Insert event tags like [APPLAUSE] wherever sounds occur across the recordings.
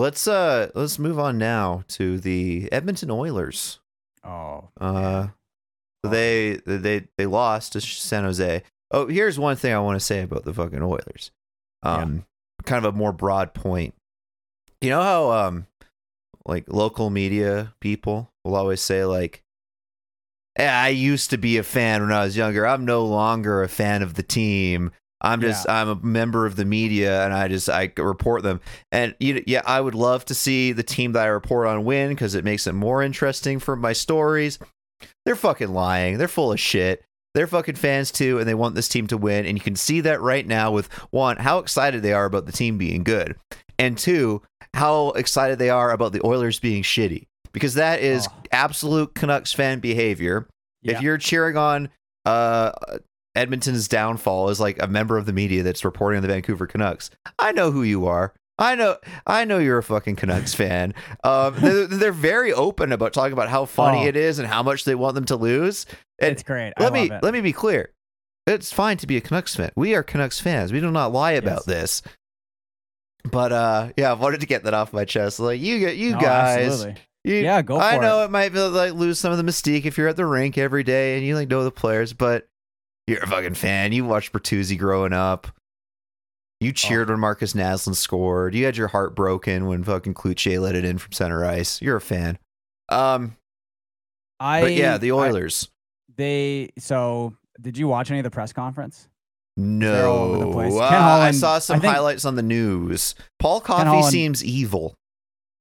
let's uh let's move on now to the Edmonton Oilers. Oh, Uh, they they they lost to San Jose. Oh, here's one thing I want to say about the fucking Oilers. Um, kind of a more broad point. You know how um, like local media people will always say like, "Eh, "I used to be a fan when I was younger. I'm no longer a fan of the team. I'm just I'm a member of the media, and I just I report them. And you, yeah, I would love to see the team that I report on win because it makes it more interesting for my stories. They're fucking lying. They're full of shit. They're fucking fans too, and they want this team to win. And you can see that right now with one, how excited they are about the team being good, and two, how excited they are about the Oilers being shitty. Because that is Oh. absolute Canucks fan behavior. Yeah. If you're cheering on uh, Edmonton's downfall is like a member of the media that's reporting on the Vancouver Canucks, I know who you are. I know, I know you're a fucking Canucks fan. Um, they're, [LAUGHS] they're very open about talking about how funny Oh. it is and how much they want them to lose. And it's great. I let me it. let me be clear. It's fine to be a Canucks fan. We are Canucks fans. We do not lie about Yes. this. But uh, yeah, I wanted to get that off my chest. Like you, you No, guys, you- Yeah, go I know it. might be, like lose some of the mystique if you're at the rink every day and you like know the players, but you're a fucking fan. You watched Bertuzzi growing up. You cheered Oh. when Markus Naslund scored. You had your heart broken when fucking Cloutier let it in from center ice. You're a fan. Um, I but yeah, the I- Oilers. they so did you watch any of the press conference? They're all over the no. Uh, Ken I Holland- saw I some think- highlights on the news. Paul Coffey Holland- seems evil.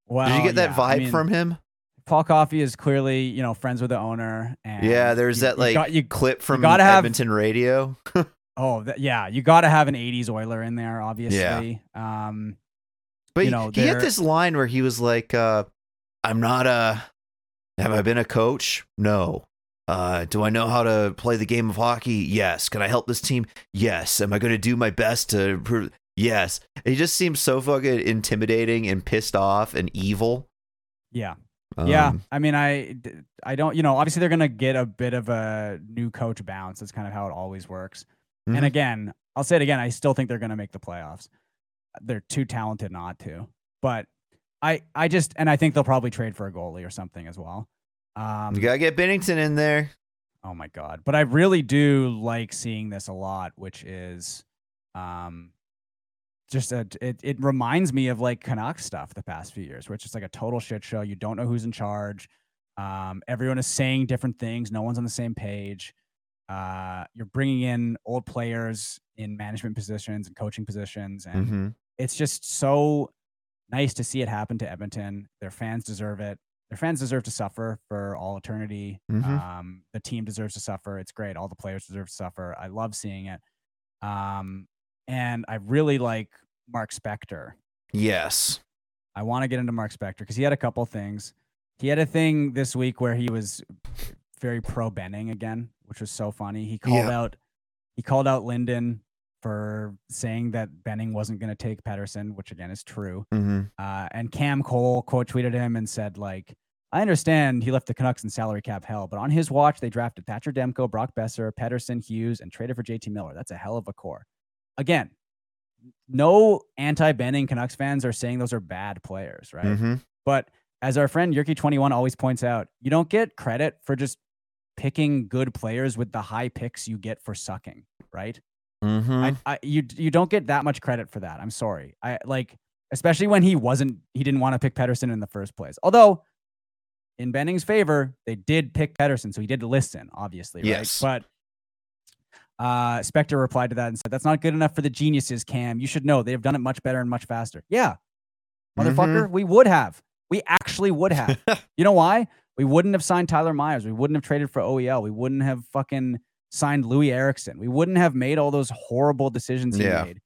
Well, Did you get that yeah, vibe I mean, from him? Paul Coffey is clearly you know friends with the owner. And Yeah, there's you- that you like got- you clip from gotta have- Edmonton radio. [LAUGHS] Oh, that, yeah, you got to have an '80s Oiler in there, obviously. Um, But you know, he had this line where he was like, uh, "I'm not a. Have I been a coach? No. Uh, do I know how to play the game of hockey? Yes. Can I help this team? Yes. Am I going to do my best to improve? Yes. He just seems so fucking intimidating and pissed off and evil. yeah, yeah. Um, I mean, I, I don't, you know, obviously they're gonna get a bit of a new coach bounce. That's kind of how it always works. Mhm. And again, I'll say it again. I still think they're gonna make the playoffs. They're too talented not to. But I, I just, and I think they'll probably trade for a goalie or something as well. Um, you gotta get Bennington in there. Oh my god! But I really do like seeing this a lot, which is, um, just a it. It reminds me of like Canucks stuff the past few years, where it's just like a total shit show. You don't know who's in charge. Um, everyone is saying different things. No one's on the same page. Uh, you're bringing in old players in management positions and coaching positions, and hmm it's just so nice to see it happen to Edmonton. Their fans deserve it. Their fans deserve to suffer for all eternity. Mhm. Um, the team deserves to suffer. It's great. All the players deserve to suffer. I love seeing it. Um, and I really like Mark Spector. Yes. I want to get into Mark Spector because he had a couple things. He had a thing this week where he was very pro Benning again, which was so funny. He called Yeah. out he called out Linden for saying that Benning wasn't going to take Pettersson, which again is true. hmm Uh, and Cam Cole quote tweeted him and said like, "I understand he left the Canucks in salary cap hell, but on his watch they drafted Thatcher Demko, Brock Boeser, Pettersson, Hughes, and traded for JT Miller. That's a hell of a core." Again, no anti-Benning Canucks fans are saying those are bad players, right? hmm But as our friend Yerky21 always points out, you don't get credit for just picking good players with the high picks you get for sucking, right? hmm I, I you you don't get that much credit for that. I'm sorry. I like especially when he wasn't he didn't want to pick Pettersson in the first place. Although in Benning's favor, they did pick Pettersson, so he did listen, obviously, Yes. right? But uh Spector replied to that and said, That's not good enough for the geniuses, Cam. You should know they have done it much better and much faster. Yeah. Motherfucker, we would have. We actually would have. [LAUGHS] you know why? We wouldn't have signed Tyler Myers. We wouldn't have traded for OEL. We wouldn't have fucking signed Loui Eriksson. We wouldn't have made all those horrible decisions he Yeah. made.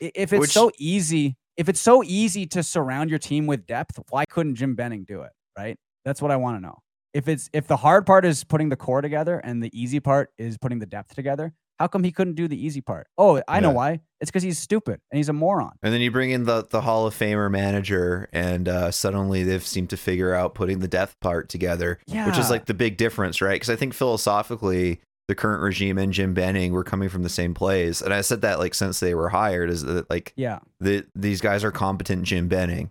If it's Which- so easy, if it's so easy to surround your team with depth, why couldn't Jim Benning do it? Right? That's what I want to know. If it's if the hard part is putting the core together and the easy part is putting the depth together, how come he couldn't do the easy part? Oh, I know why. It's because he's stupid and he's a moron. And then you bring in the the Hall of Famer manager, and uh, suddenly they've seemed to figure out putting the depth part together, which is like the big difference, right? Because I think philosophically, the current regime and Jim Benning were coming from the same place, and I said that like since they were hired, is that like Yeah. the these guys are competent Jim Benning,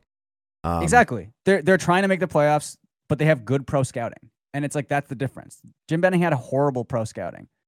Um, exactly. They're they're trying to make the playoffs, but they have good pro scouting, and it's like that's the difference. Jim Benning had a horrible pro scouting.